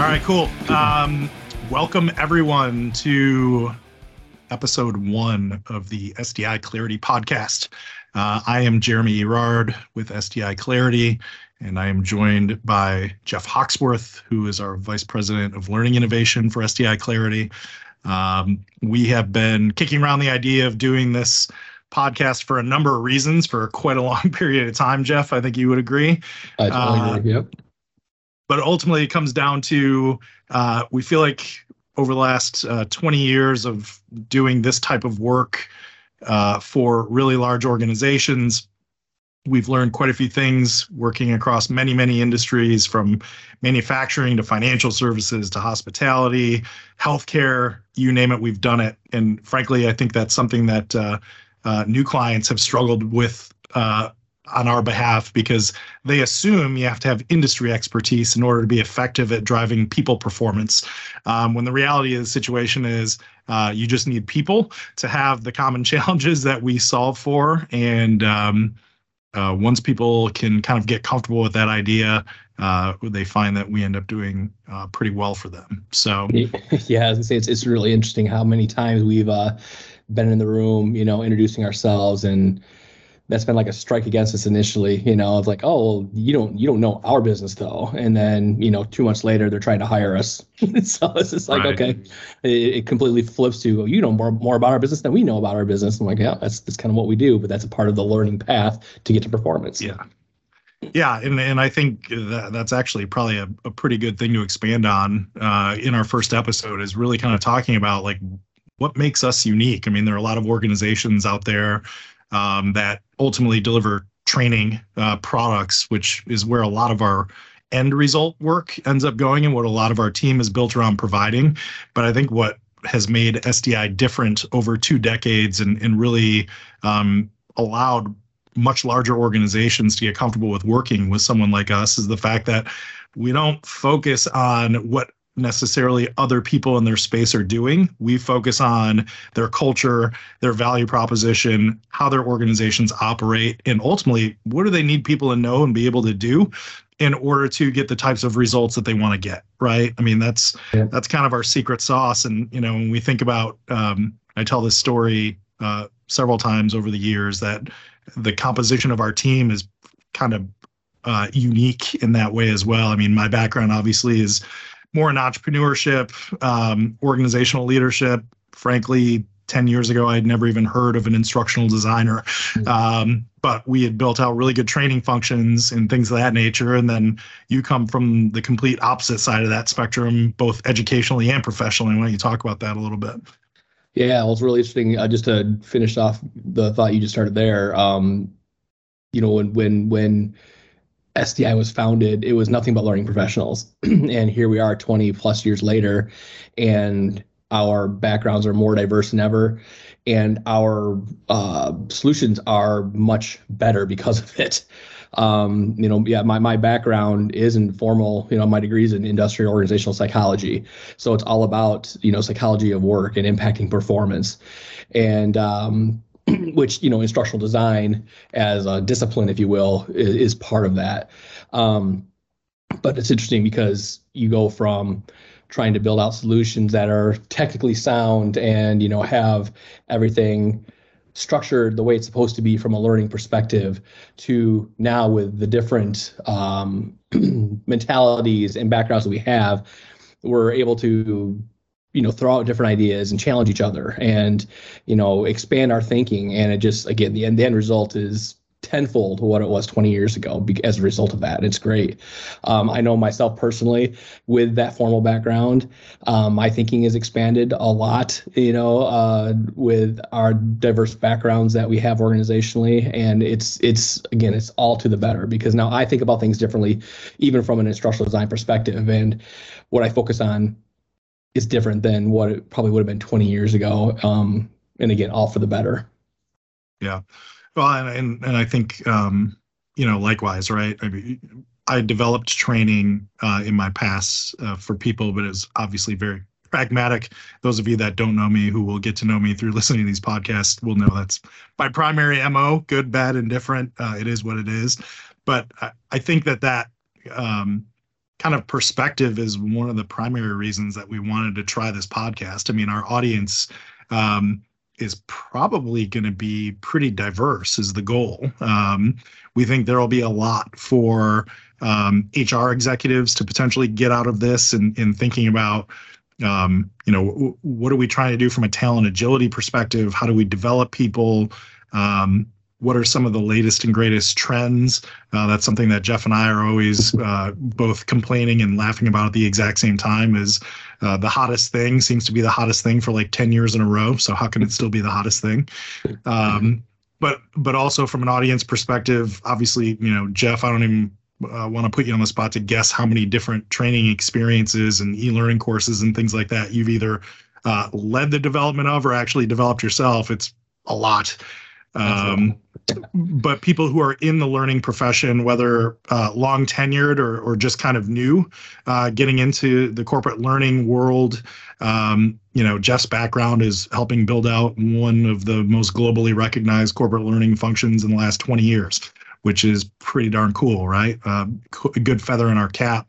All right, cool. Um, welcome everyone to episode one of the SDI Clarity podcast. Uh, I am Jeremy Erard with SDI Clarity, and I am joined by Jeff Hawksworth, who is our Vice President of Learning Innovation for SDI Clarity. Um, we have been kicking around the idea of doing this podcast for a number of reasons for quite a long period of time, Jeff. I think you would agree. I totally uh, agree. Yep. But ultimately, it comes down to uh, we feel like over the last uh, 20 years of doing this type of work uh, for really large organizations, we've learned quite a few things working across many, many industries from manufacturing to financial services to hospitality, healthcare, you name it, we've done it. And frankly, I think that's something that uh, uh, new clients have struggled with uh, on our behalf because they assume you have to have industry expertise in order to be effective at driving people performance. Um, when the reality of the situation is uh, you just need people to have the common challenges that we solve for. And um, uh, once people can kind of get comfortable with that idea, uh, they find that we end up doing uh, pretty well for them. So, yeah, I say it's it's really interesting how many times we've uh, been in the room, you know, introducing ourselves and that's been like a strike against us initially, you know, of like, oh, well, you don't you don't know our business though, and then you know, two months later they're trying to hire us. so it's just like, right. okay, it, it, completely flips to, oh, you know more more about our business than we know about our business. I'm like, yeah, that's that's kind of what we do, but that's a part of the learning path to get to performance. Yeah. Yeah, and, and I think that that's actually probably a, a pretty good thing to expand on uh, in our first episode is really kind of talking about like what makes us unique. I mean, there are a lot of organizations out there um, that ultimately deliver training uh, products, which is where a lot of our end result work ends up going and what a lot of our team is built around providing. But I think what has made SDI different over two decades and, and really um, allowed much larger organizations to get comfortable with working with someone like us is the fact that we don't focus on what necessarily other people in their space are doing. We focus on their culture, their value proposition, how their organizations operate, and ultimately, what do they need people to know and be able to do in order to get the types of results that they want to get, right? I mean, that's yeah. that's kind of our secret sauce. And you know, when we think about, um, I tell this story uh, several times over the years that the composition of our team is kind of uh, unique in that way as well. I mean, my background obviously is more in entrepreneurship, um, organizational leadership. Frankly, 10 years ago, I had never even heard of an instructional designer. Hmm. Um, but we had built out really good training functions and things of that nature. And then you come from the complete opposite side of that spectrum, both educationally and professionally. Why don't you talk about that a little bit? Yeah, well, it's really interesting. Uh, just to finish off the thought you just started there, um, you know, when when when SDI was founded, it was nothing but learning professionals. and here we are 20 plus years later, and our backgrounds are more diverse than ever. And our uh, solutions are much better because of it. Um, you know, yeah, my, my background is in formal, you know, my degree is in industrial organizational psychology. So it's all about, you know, psychology of work and impacting performance. And, um, which you know instructional design as a discipline if you will is, is part of that. Um, but it's interesting because you go from trying to build out solutions that are technically sound and you know have everything structured the way it's supposed to be from a learning perspective to now with the different um, mentalities and backgrounds that we have we're able to you know throw out different ideas and challenge each other and you know expand our thinking. And it just again the end the end result is tenfold what it was 20 years ago as a result of that. It's great. Um, i know myself personally with that formal background um, my thinking is expanded a lot you know uh, with our diverse backgrounds that we have organizationally. And it's it's again it's all to the better because now i think about things differently even from an instructional design perspective. And what i focus on is different than what it probably would have been 20 years ago. Um, and again, all for the better. Yeah. Well, and, and, I think, um, you know, likewise, right? I mean, I developed training uh, in my past uh, for people, but it's obviously very pragmatic. Those of you that don't know me, who will get to know me through listening to these podcasts, will know that's my primary mo. Good, bad, and different. Uh, it is what it is. But I, I think that that um, kind of perspective is one of the primary reasons that we wanted to try this podcast. I mean, our audience um, is probably going to be pretty diverse, is the goal. Um, we think there will be a lot for um, HR executives to potentially get out of this and in, in thinking about. Um, you know, w- what are we trying to do from a talent agility perspective? How do we develop people? Um, what are some of the latest and greatest trends? Uh, that's something that Jeff and I are always uh, both complaining and laughing about at the exact same time. Is uh, the hottest thing seems to be the hottest thing for like ten years in a row. So how can it still be the hottest thing? Um, but but also from an audience perspective, obviously, you know, Jeff, I don't even uh, want to put you on the spot to guess how many different training experiences and e-learning courses and things like that you've either uh, led the development of or actually developed yourself. It's a lot. Um, but people who are in the learning profession, whether uh, long tenured or, or just kind of new, uh, getting into the corporate learning world. Um, you know, Jeff's background is helping build out one of the most globally recognized corporate learning functions in the last 20 years, which is pretty darn cool, right? Uh, a good feather in our cap.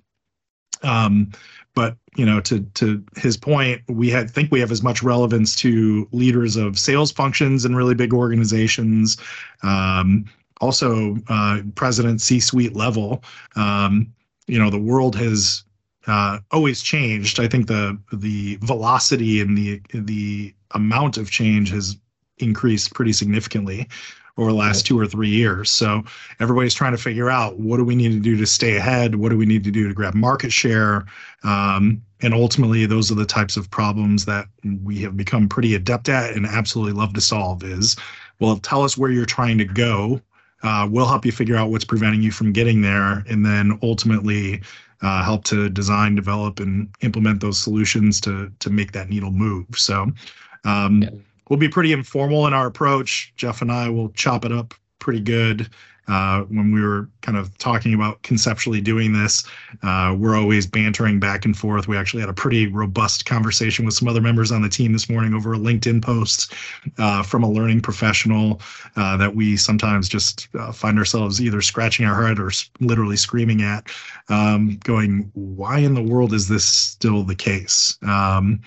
Um, but you know to to his point we had think we have as much relevance to leaders of sales functions in really big organizations um, also uh, president c-suite level. Um, you know the world has uh, always changed. I think the the velocity and the the amount of change has increased pretty significantly over the last two or three years. So everybody's trying to figure out what do we need to do to stay ahead? What do we need to do to grab market share? Um, and ultimately, those are the types of problems that we have become pretty adept at and absolutely love to solve. Is well, tell us where you're trying to go. Uh, we'll help you figure out what's preventing you from getting there, and then ultimately uh, help to design, develop, and implement those solutions to to make that needle move. So. Um, yeah we'll be pretty informal in our approach. Jeff and I will chop it up pretty good. Uh, when we were kind of talking about conceptually doing this, uh, we're always bantering back and forth. We actually had a pretty robust conversation with some other members on the team this morning over a LinkedIn post uh, from a learning professional uh, that we sometimes just uh, find ourselves either scratching our head or literally screaming at, um, going, "Why in the world is this still the case?" Um,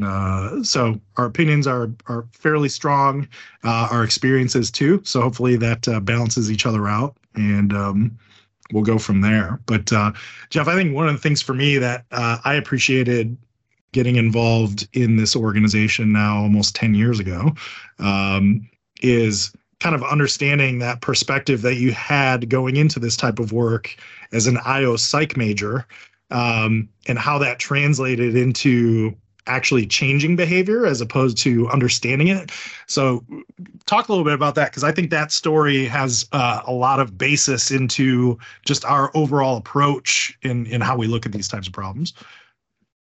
uh, so our opinions are are fairly strong, uh, our experiences too. So hopefully that uh, balances each other out, and um, we'll go from there. But uh, Jeff, I think one of the things for me that uh, I appreciated getting involved in this organization now almost ten years ago um, is kind of understanding that perspective that you had going into this type of work as an IO psych major um, and how that translated into actually changing behavior as opposed to understanding it. So, talk a little bit about that because I think that story has uh, a lot of basis into just our overall approach in in how we look at these types of problems.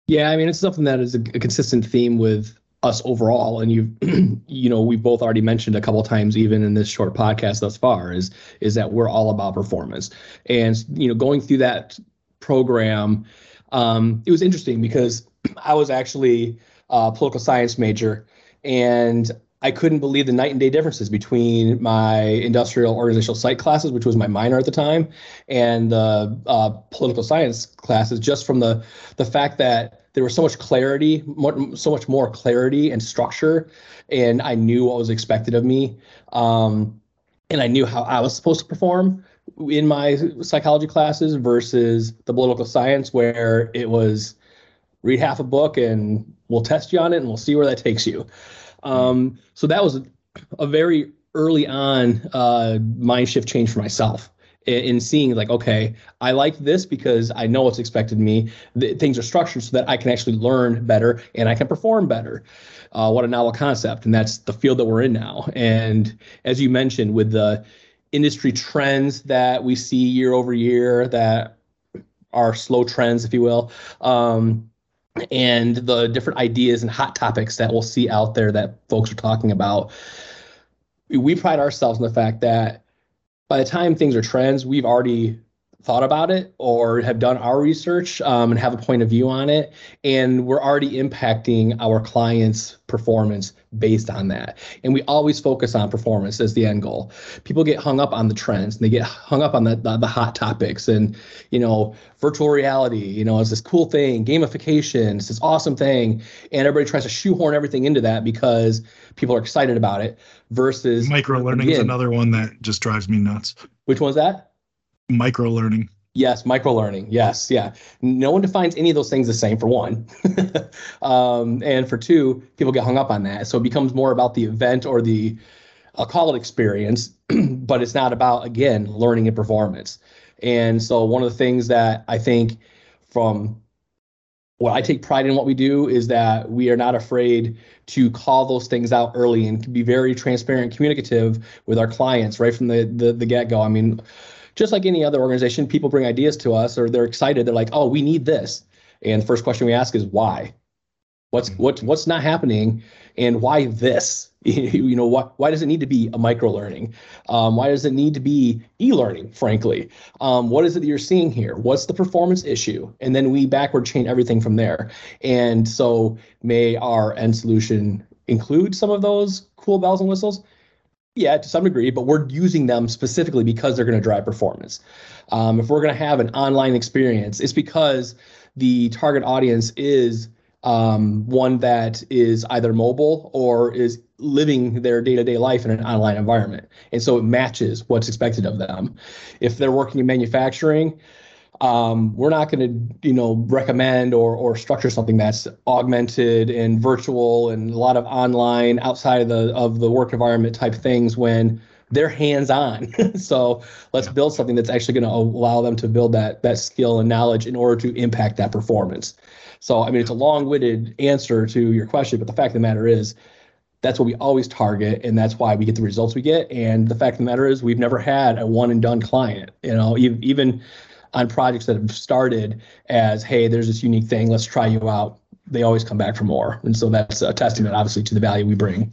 Yeah, I mean, it's something that is a, a consistent theme with us overall and you've you know we've both already mentioned a couple times even in this short podcast thus far is is that we're all about performance and you know going through that program um, it was interesting because I was actually a political science major, and I couldn't believe the night and day differences between my industrial organizational psych classes, which was my minor at the time, and the uh, political science classes, just from the the fact that there was so much clarity, more, so much more clarity and structure, and I knew what was expected of me, um, and I knew how I was supposed to perform in my psychology classes versus the political science, where it was read half a book and we'll test you on it and we'll see where that takes you. Um, so that was a, very early on uh, mind shift change for myself in, in, seeing like, okay, I like this because I know what's expected me. The, things are structured so that I can actually learn better and I can perform better. Uh, what a novel concept. And that's the field that we're in now. And as you mentioned, with the industry trends that we see year over year that are slow trends, if you will, um, and the different ideas and hot topics that we'll see out there that folks are talking about. We pride ourselves in the fact that by the time things are trends, we've already thought about it or have done our research um, and have a point of view on it. And we're already impacting our clients' performance based on that. And we always focus on performance as the end goal. People get hung up on the trends and they get hung up on the, the, the hot topics and, you know, virtual reality, you know, is this cool thing, gamification, it's this awesome thing. And everybody tries to shoehorn everything into that because people are excited about it versus micro learning is another one that just drives me nuts. Which one's that? Micro learning. Yes, micro learning. Yes, yeah. No one defines any of those things the same for one. um, and for two, people get hung up on that. So it becomes more about the event or the, I'll call it experience, but it's not about, again, learning and performance. And so one of the things that I think from what I take pride in what we do is that we are not afraid to call those things out early and be very transparent, communicative with our clients right from the the, the get go. I mean, just like any other organization, people bring ideas to us or they're excited. They're like, oh, we need this. And the first question we ask is why? What's mm-hmm. what's what's not happening and why this? you know, what why does it need to be a micro learning? Um, why does it need to be e-learning, frankly? Um, what is it that you're seeing here? What's the performance issue? And then we backward chain everything from there. And so may our end solution include some of those cool bells and whistles? Yeah, to some degree, but we're using them specifically because they're going to drive performance. Um, if we're going to have an online experience, it's because the target audience is um, one that is either mobile or is living their day-to-day life in an online environment and so it matches what's expected of them if they're working in manufacturing um, we're not going to you know recommend or or structure something that's augmented and virtual and a lot of online outside of the of the work environment type things when they're hands on so let's build something that's actually going to allow them to build that that skill and knowledge in order to impact that performance. So i mean it's a long-winded answer to your question but the fact of the matter is that's what we always target and that's why we get the results we get and the fact of the matter is we've never had a one and done client you know even on projects that have started as, hey, there's this unique thing, let's try you out. They always come back for more. And so that's a testament, obviously, to the value we bring.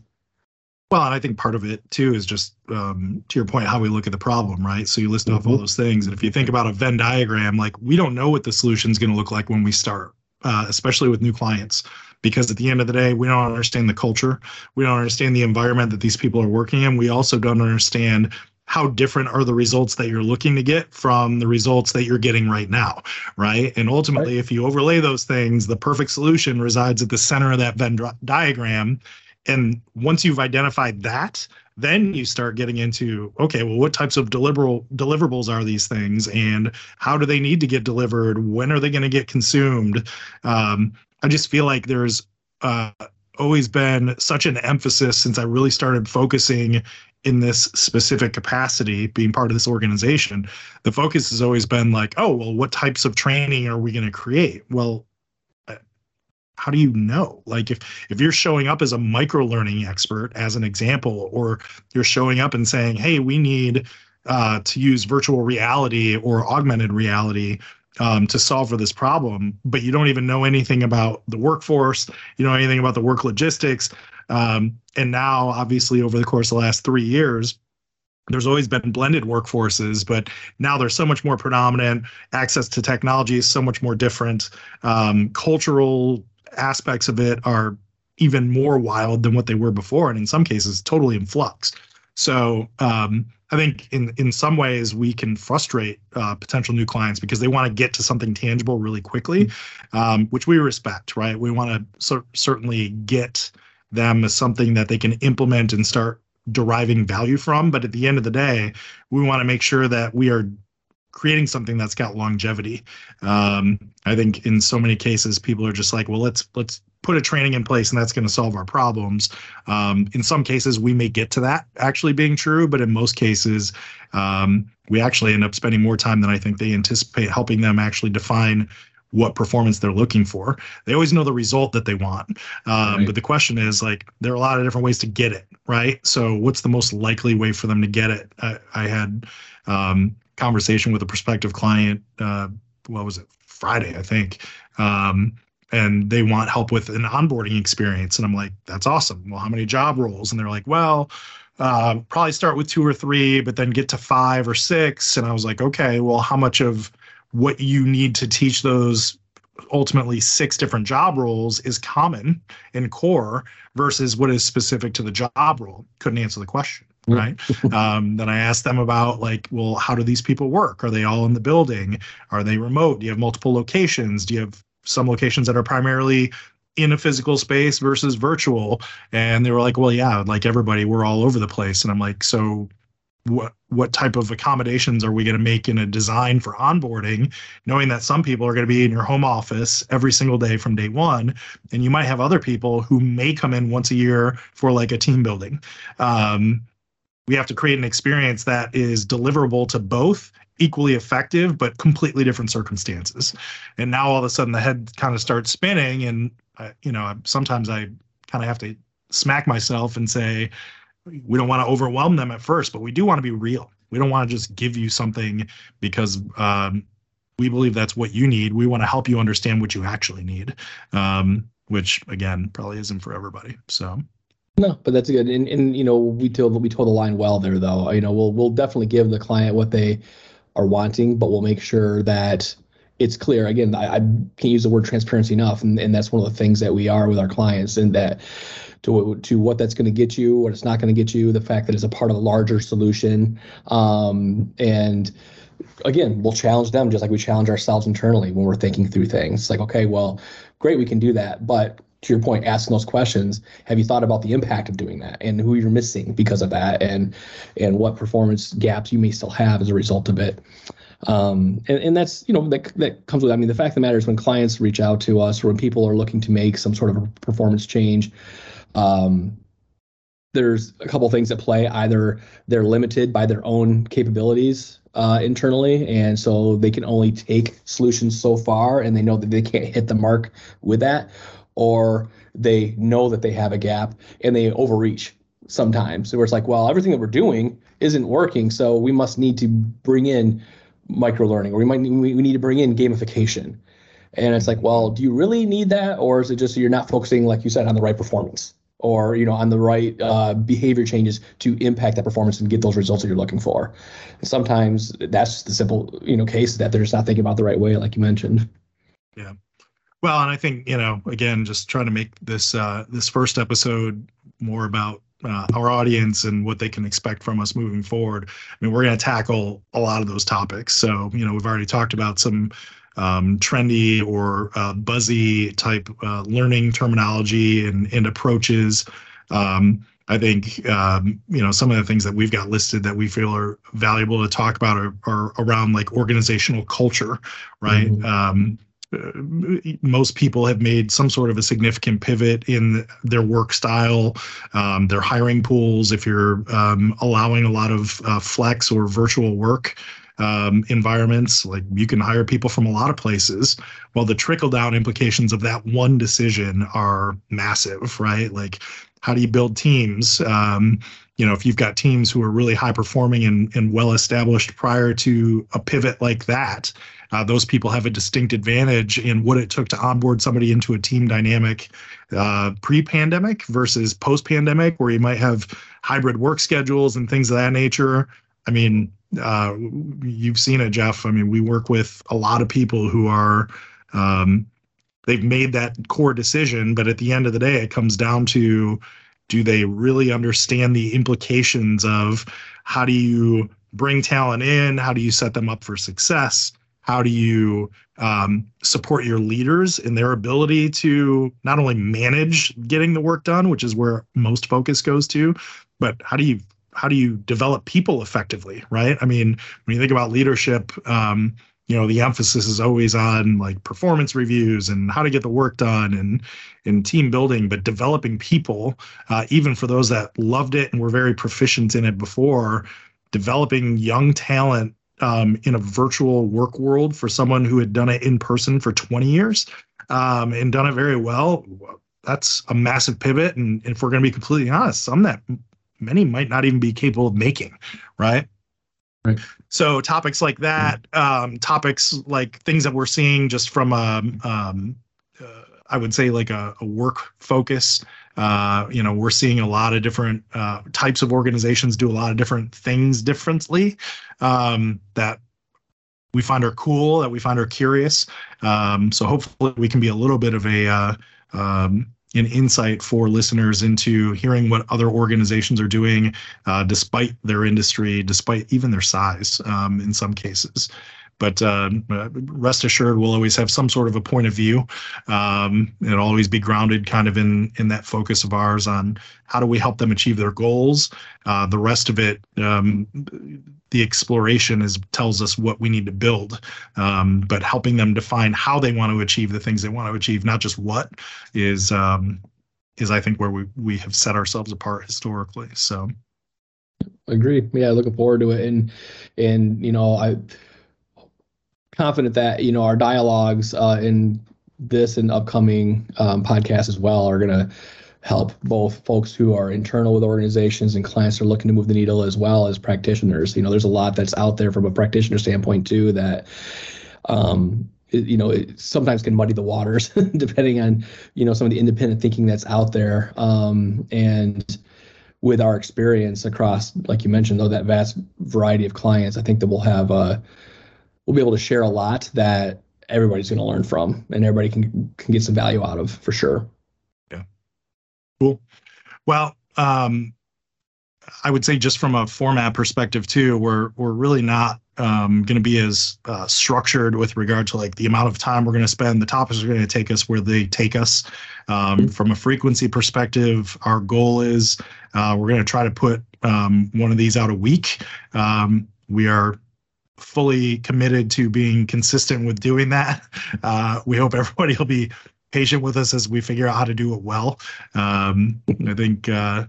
Well, and I think part of it too is just um, to your point, how we look at the problem, right? So you list mm-hmm. off all mm-hmm. those things, and if you think about a Venn diagram, like we don't know what the solution is going to look like when we start, uh, especially with new clients, because at the end of the day, we don't understand the culture, we don't understand the environment that these people are working in. We also don't understand how different are the results that you're looking to get from the results that you're getting right now right? And ultimately right. if you overlay those things the perfect solution resides at the center of that venn diagram. And once you've identified that then you start getting into okay well what types of deliverable deliverables are these things? And how do they need to get delivered? When are they going to get consumed? Um, i just feel like there's uh, always been such an emphasis since i really started focusing in this specific capacity being part of this organization the focus has always been like oh well what types of training are we going to create? Well uh, how do you know? Like if if you're showing up as a micro learning expert as an example or you're showing up and saying hey we need uh, to use virtual reality or augmented reality um, to solve for this problem, but you don't even know anything about the workforce, you know anything about the work logistics, um, and now, obviously, over the course of the last three years, there's always been blended workforces, but now they're so much more predominant. Access to technology is so much more different. Um, cultural aspects of it are even more wild than what they were before, and in some cases, totally in flux. So um, I think in in some ways we can frustrate uh, potential new clients because they want to get to something tangible really quickly, um, which we respect, right? We want to cer- certainly get them as something that they can implement and start deriving value from. But at the end of the day, we want to make sure that we are creating something that's got longevity. Um, I think in so many cases, people are just like, well, let's let's put a training in place and that's going to solve our problems. Um, in some cases, we may get to that actually being true, but in most cases, um, we actually end up spending more time than I think they anticipate helping them actually define what performance they're looking for. They always know the result that they want. Um, right. But the question is like, there are a lot of different ways to get it, right? So what's the most likely way for them to get it? I, I had um, conversation with a prospective client. Uh, what was it? Friday, I think. Um, and they want help with an onboarding experience. And I'm like, that's awesome. Well, how many job roles? And they're like, well, uh, probably start with two or three, but then get to five or six. And I was like, okay, well, how much of what you need to teach those ultimately six different job roles is common in core versus what is specific to the job role? Couldn't answer the question right? Um, then i asked them about like well how do these people work? Are they all in the building? Are they remote? Do you have multiple locations? Do you have some locations that are primarily in a physical space versus virtual? And they were like well yeah like everybody we're all over the place. And i'm like so what what type of accommodations are we going to make in a design for onboarding knowing that some people are going to be in your home office every single day from day one and you might have other people who may come in once a year for like a team building. Um, we have to create an experience that is deliverable to both equally effective but completely different circumstances. And now all of a sudden the head kind of starts spinning and uh, you know sometimes i kind of have to smack myself and say we don't want to overwhelm them at first but we do want to be real we don't want to just give you something because um, we believe that's what you need we want to help you understand what you actually need um, which again probably isn't for everybody so no, but that's good. And, and you know, we told we told the line well there though. You know, we'll we'll definitely give the client what they are wanting, but we'll make sure that it's clear. Again, I, I can't use the word transparency enough, and, and that's one of the things that we are with our clients, and that to to what that's going to get you, what it's not going to get you, the fact that it's a part of a larger solution, um, and again, we'll challenge them just like we challenge ourselves internally when we're thinking through things. It's like, okay, well, great, we can do that, but to your point, asking those questions, have you thought about the impact of doing that and who you're missing because of that and and what performance gaps you may still have as a result of it? Um, and, and that's you know that that comes with I mean the fact of the matter is when clients reach out to us or when people are looking to make some sort of a performance change, um, there's a couple things at play. Either they're limited by their own capabilities uh, internally, and so they can only take solutions so far, and they know that they can't hit the mark with that, or they know that they have a gap and they overreach sometimes. Where it's like, well, everything that we're doing isn't working, so we must need to bring in micro learning, or we might we need to bring in gamification. And it's like, well, do you really need that, or is it just you're not focusing, like you said, on the right performance, or you know, on the right uh, behavior changes to impact that performance and get those results that you're looking for? And sometimes that's just the simple, you know, case that they're just not thinking about the right way, like you mentioned. Yeah. Well, and I think you know, again, just trying to make this uh, this first episode more about uh, our audience and what they can expect from us moving forward. I mean, we're going to tackle a lot of those topics. So, you know, we've already talked about some um, trendy or uh, buzzy type uh, learning terminology and, and approaches. Um, I think um, you know some of the things that we've got listed that we feel are valuable to talk about are, are around like organizational culture, right? Mm-hmm. Um, most people have made some sort of a significant pivot in their work style, um, their hiring pools. If you're um, allowing a lot of uh, flex or virtual work um, environments, like you can hire people from a lot of places. Well, the trickle down implications of that one decision are massive, right? Like, how do you build teams? Um, you know, if you've got teams who are really high performing and, and well established prior to a pivot like that, uh, those people have a distinct advantage in what it took to onboard somebody into a team dynamic uh, pre-pandemic versus post-pandemic, where you might have hybrid work schedules and things of that nature. I mean, uh, you've seen it, Jeff. I mean, we work with a lot of people who are um, they've made that core decision, but at the end of the day, it comes down to do they really understand the implications of how do you bring talent in? How do you set them up for success? How do you um, support your leaders in their ability to not only manage getting the work done, which is where most focus goes to, but how do you how do you develop people effectively, right? I mean, when you think about leadership, um, you know, the emphasis is always on like performance reviews and how to get the work done and and team building, but developing people, uh, even for those that loved it and were very proficient in it before, developing young talent um, in a virtual work world for someone who had done it in person for 20 years um, and done it very well, that's a massive pivot. And if we're going to be completely honest, some that many might not even be capable of making, right? Right. So topics like that, um, topics like things that we're seeing just from a, um, uh, I would say like a, a work focus Uh, you know, we're seeing a lot of different uh, types of organizations do a lot of different things differently um, that we find are cool, that we find are curious. Um, so hopefully we can be a little bit of a uh, um, an insight for listeners into hearing what other organizations are doing, uh, despite their industry, despite even their size um, in some cases. But uh, rest assured, we'll always have some sort of a point of view. Um, it'll always be grounded kind of in in that focus of ours on how do we help them achieve their goals. Uh, the rest of it, um, the exploration is tells us what we need to build. Um, but helping them define how they want to achieve the things they want to achieve, not just what, is um, is I think where we we have set ourselves apart historically. So. Agree. Yeah, looking forward to it, and and you know I confident that you know our dialogues uh, in this and upcoming um, podcasts as well are going to help both folks who are internal with organizations and clients are looking to move the needle as well as practitioners. You know, there's a lot that's out there from a practitioner standpoint too that um, it, you know it sometimes can muddy the waters depending on you know some of the independent thinking that's out there um, and with our experience across like you mentioned though that vast variety of clients i think that we'll have uh, we'll be able to share a lot that everybody's going to learn from and everybody can can get some value out of for sure. Yeah. Cool. Well, um, I would say just from a format perspective too, we're we're really not um, going to be as uh, structured with regard to like the amount of time we're going to spend. The topics are going to take us where they take us. Um, mm-hmm. From a frequency perspective, our goal is uh, we're going to try to put um, one of these out a week. Um, we are fully committed to being consistent with doing that. Uh, we hope everybody will be patient with us as we figure out how to do it well. Um, I think uh,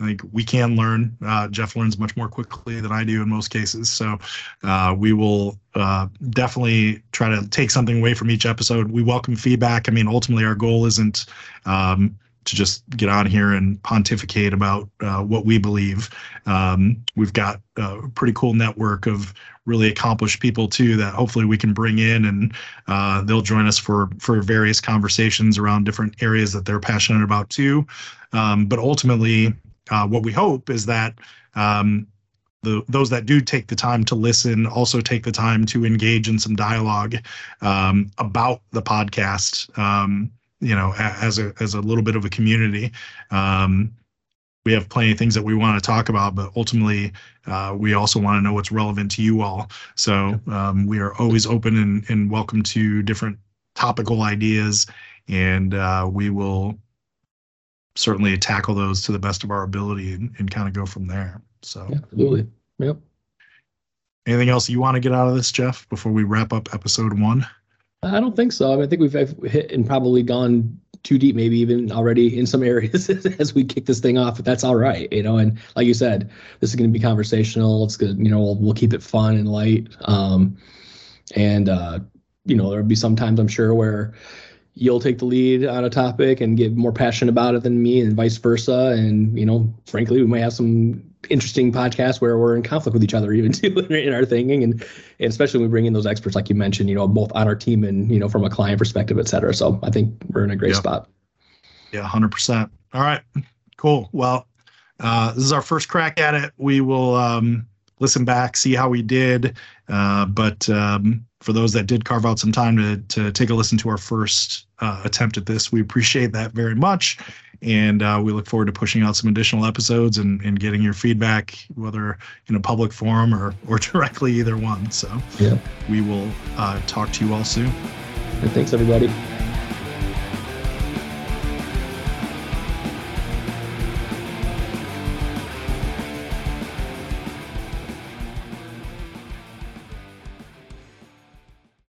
I think we can learn. Uh, Jeff learns much more quickly than I do in most cases, so uh, we will uh, definitely try to take something away from each episode. We welcome feedback. I mean, ultimately, our goal isn't um, to just get on here and pontificate about uh, what we believe. Um, we've got a pretty cool network of really accomplished people too that hopefully we can bring in and uh, they'll join us for for various conversations around different areas that they're passionate about too. Um, but ultimately, uh, what we hope is that um, the, those that do take the time to listen also take the time to engage in some dialogue um, about the podcast. You know, as a as a little bit of a community. Um, we have plenty of things that we want to talk about, but ultimately, uh, we also want to know what's relevant to you all. So um, we are always open and, and welcome to different topical ideas, and uh, we will certainly tackle those to the best of our ability and, and kind of go from there. So absolutely, yep. Anything else you want to get out of this, Jeff, before we wrap up episode one? I don't think so. I, mean, I think we've hit and probably gone too deep, maybe even already in some areas as we kick this thing off. But that's all right, you know. And like you said, this is going to be conversational. It's good, you know. We'll, we'll keep it fun and light. Um, and uh, you know, there'll be some times I'm sure where you'll take the lead on a topic and get more passionate about it than me, and vice versa. And you know, frankly, we might have some interesting podcast where we're in conflict with each other even too in our thinking. And, and especially when we bring in those experts like you mentioned you know both on our team and you know from a client perspective et cetera. So i think we're in a great yeah. spot. Yeah 100% all right. Cool. Well uh, this is our first crack at it. We will um, listen back see how we did uh, but um, for those that did carve out some time to, to take a listen to our first uh, attempt at this we appreciate that very much and uh, we look forward to pushing out some additional episodes and, and getting your feedback, whether in a public forum or, or directly, either one. So yeah. we will uh, talk to you all soon. And thanks, everybody.